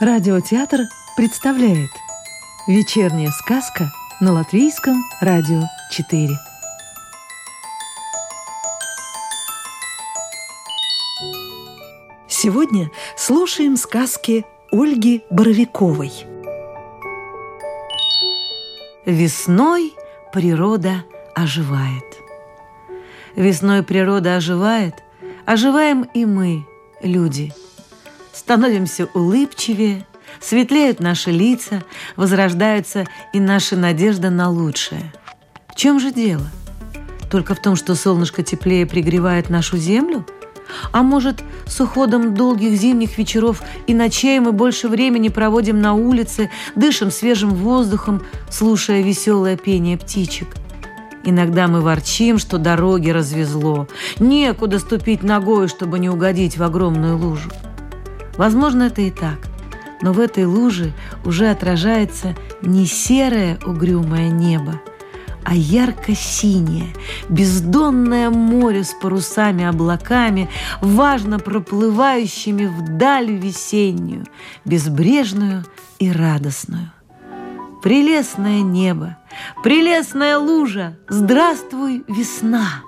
Радиотеатр представляет Вечерняя сказка на Латвийском радио 4 Сегодня слушаем сказки Ольги Боровиковой. Весной природа оживает Весной природа оживает, оживаем и мы, люди – становимся улыбчивее, светлеют наши лица, возрождаются и наша надежда на лучшее. В чем же дело? Только в том, что солнышко теплее пригревает нашу землю? А может, с уходом долгих зимних вечеров и ночей мы больше времени проводим на улице, дышим свежим воздухом, слушая веселое пение птичек? Иногда мы ворчим, что дороги развезло, некуда ступить ногой, чтобы не угодить в огромную лужу. Возможно, это и так. Но в этой луже уже отражается не серое угрюмое небо, а ярко-синее, бездонное море с парусами-облаками, важно проплывающими вдаль весеннюю, безбрежную и радостную. Прелестное небо, прелестная лужа, здравствуй, весна!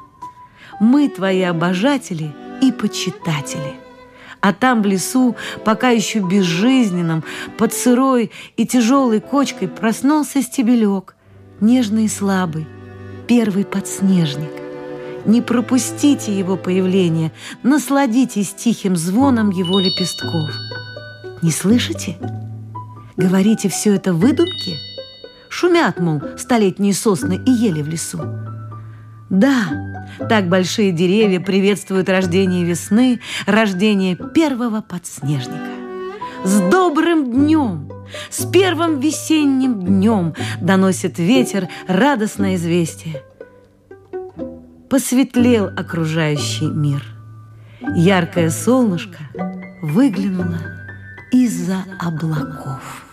Мы твои обожатели и почитатели – а там в лесу, пока еще безжизненном, под сырой и тяжелой кочкой проснулся стебелек, нежный и слабый, первый подснежник. Не пропустите его появление, насладитесь тихим звоном его лепестков. Не слышите? Говорите, все это выдумки? Шумят, мол, столетние сосны и ели в лесу. Да, так большие деревья приветствуют рождение весны, рождение первого подснежника. С добрым днем! С первым весенним днем доносит ветер радостное известие. Посветлел окружающий мир. Яркое солнышко выглянуло из-за облаков.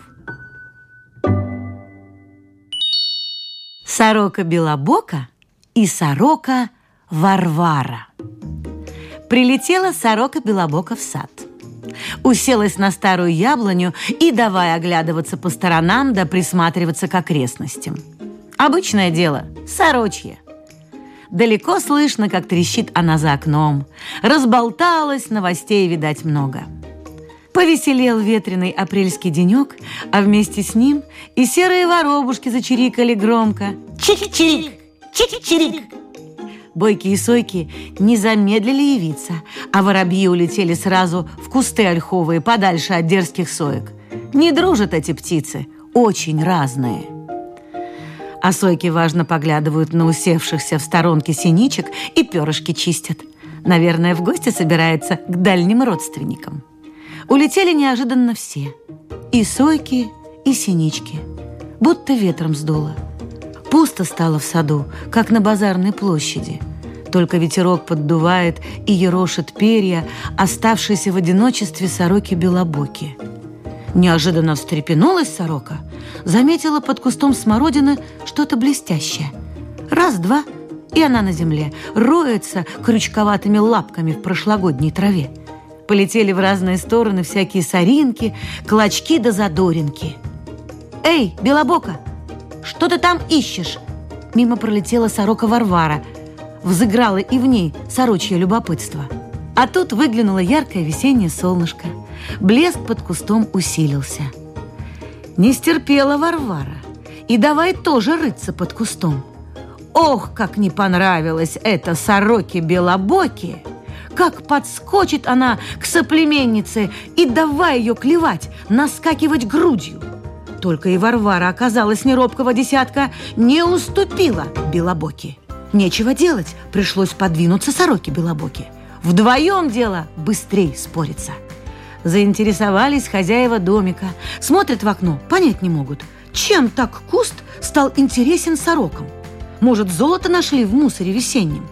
Сорока Белобока – и сорока Варвара. Прилетела сорока Белобока в сад. Уселась на старую яблоню и давай оглядываться по сторонам да присматриваться к окрестностям. Обычное дело, сорочье. Далеко слышно, как трещит она за окном. Разболталась, новостей, видать, много. Повеселел ветреный апрельский денек, а вместе с ним и серые воробушки зачирикали громко. Чик-чирик! Чик-чирик! Бойкие сойки не замедлили явиться, а воробьи улетели сразу в кусты ольховые, подальше от дерзких соек. Не дружат эти птицы, очень разные. А сойки важно поглядывают на усевшихся в сторонке синичек и перышки чистят. Наверное, в гости собирается к дальним родственникам. Улетели неожиданно все. И сойки, и синички. Будто ветром сдуло. Пусто стало в саду, как на базарной площади. Только ветерок поддувает и ерошит перья, оставшиеся в одиночестве сороки белобоки. Неожиданно встрепенулась сорока, заметила под кустом смородины что-то блестящее. Раз-два, и она на земле, роется крючковатыми лапками в прошлогодней траве. Полетели в разные стороны всякие соринки, клочки да задоринки. «Эй, Белобока!» Что ты там ищешь?» Мимо пролетела сорока Варвара. Взыграла и в ней сорочье любопытство. А тут выглянуло яркое весеннее солнышко. Блеск под кустом усилился. Не стерпела Варвара. И давай тоже рыться под кустом. Ох, как не понравилось это сороке белобоке! Как подскочит она к соплеменнице и давай ее клевать, наскакивать грудью. Только и Варвара оказалась неробкого десятка, не уступила Белобоке. Нечего делать, пришлось подвинуться сороке Белобоке. Вдвоем дело быстрей спорится. Заинтересовались хозяева домика. Смотрят в окно, понять не могут, чем так куст стал интересен сорокам. Может, золото нашли в мусоре весеннем?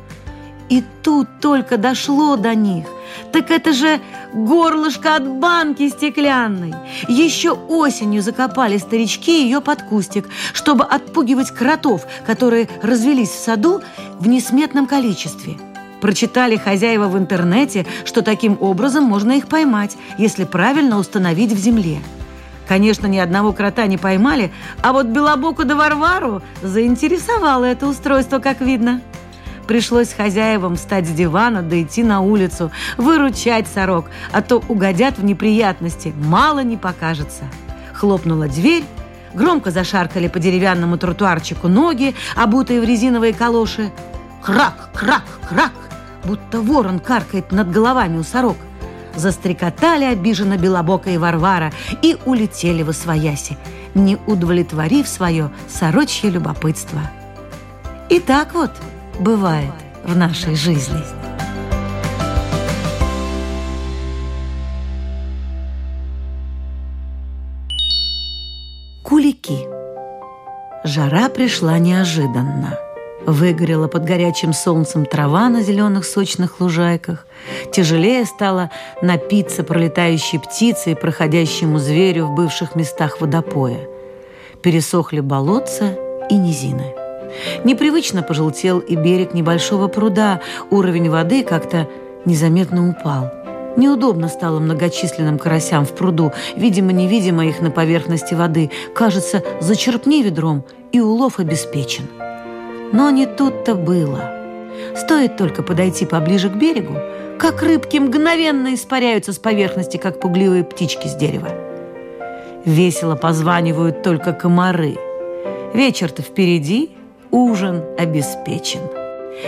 И тут только дошло до них. Так это же горлышко от банки стеклянной. Еще осенью закопали старички ее под кустик, чтобы отпугивать кротов, которые развелись в саду в несметном количестве. Прочитали хозяева в интернете, что таким образом можно их поймать, если правильно установить в земле. Конечно, ни одного крота не поймали, а вот Белобоку да Варвару заинтересовало это устройство, как видно. Пришлось хозяевам встать с дивана да на улицу, выручать сорок, а то угодят в неприятности, мало не покажется. Хлопнула дверь, громко зашаркали по деревянному тротуарчику ноги, обутые в резиновые калоши. Крак, крак, крак, будто ворон каркает над головами у сорок. Застрекотали обиженно Белобока и Варвара и улетели во свояси, не удовлетворив свое сорочье любопытство. И так вот – бывает в нашей жизни. Кулики. Жара пришла неожиданно. Выгорела под горячим солнцем трава на зеленых сочных лужайках. Тяжелее стало напиться пролетающей птицы и проходящему зверю в бывших местах водопоя. Пересохли болотца и низины. Непривычно пожелтел и берег небольшого пруда, уровень воды как-то незаметно упал. Неудобно стало многочисленным карасям в пруду, видимо-невидимо их на поверхности воды. Кажется, зачерпни ведром, и улов обеспечен. Но не тут-то было. Стоит только подойти поближе к берегу, как рыбки мгновенно испаряются с поверхности, как пугливые птички с дерева. Весело позванивают только комары. Вечер-то впереди, Ужин обеспечен.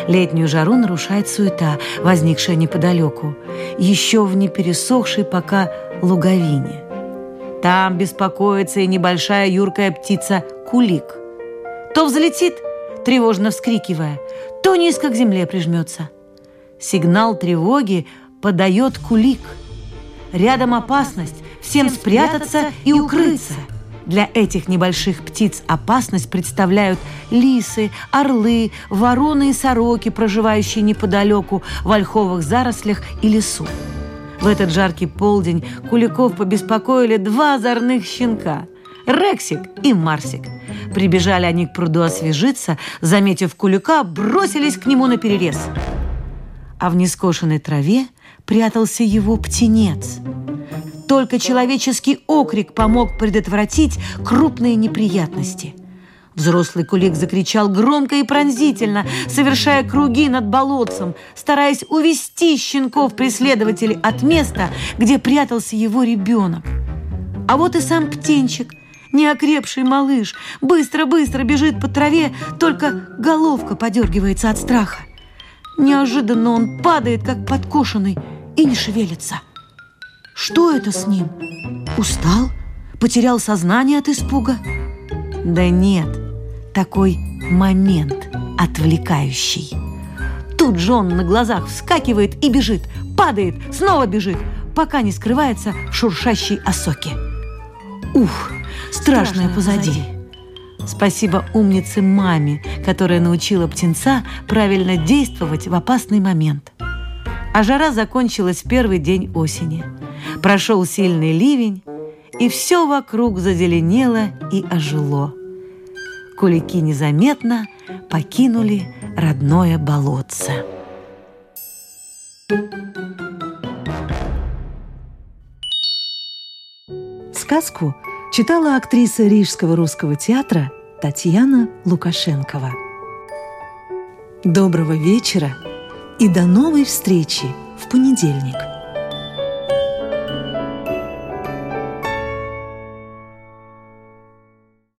Летнюю жару нарушает суета, возникшая неподалеку, еще в непересохшей пока луговине. Там беспокоится и небольшая юркая птица кулик. То взлетит, тревожно вскрикивая, то низко к земле прижмется. Сигнал тревоги подает кулик. Рядом опасность, всем спрятаться и укрыться – для этих небольших птиц опасность представляют лисы, орлы, вороны и сороки, проживающие неподалеку в ольховых зарослях и лесу. В этот жаркий полдень Куликов побеспокоили два озорных щенка – Рексик и Марсик. Прибежали они к пруду освежиться, заметив Кулика, бросились к нему на перерез. А в нескошенной траве прятался его птенец – только человеческий окрик помог предотвратить крупные неприятности. Взрослый кулик закричал громко и пронзительно, совершая круги над болотцем, стараясь увести щенков преследователей от места, где прятался его ребенок. А вот и сам птенчик, неокрепший малыш, быстро-быстро бежит по траве, только головка подергивается от страха. Неожиданно он падает, как подкошенный, и не шевелится. Что это с ним? Устал? Потерял сознание от испуга? Да нет, такой момент отвлекающий. Тут же он на глазах вскакивает и бежит, падает, снова бежит, пока не скрывается в шуршащей осоке. Ух, страшное позади. Спасибо умнице маме, которая научила птенца правильно действовать в опасный момент. А жара закончилась в первый день осени – Прошел сильный ливень, и все вокруг зазеленело и ожило. Кулики незаметно покинули родное болотце. Сказку читала актриса Рижского русского театра Татьяна Лукашенкова. Доброго вечера и до новой встречи в понедельник.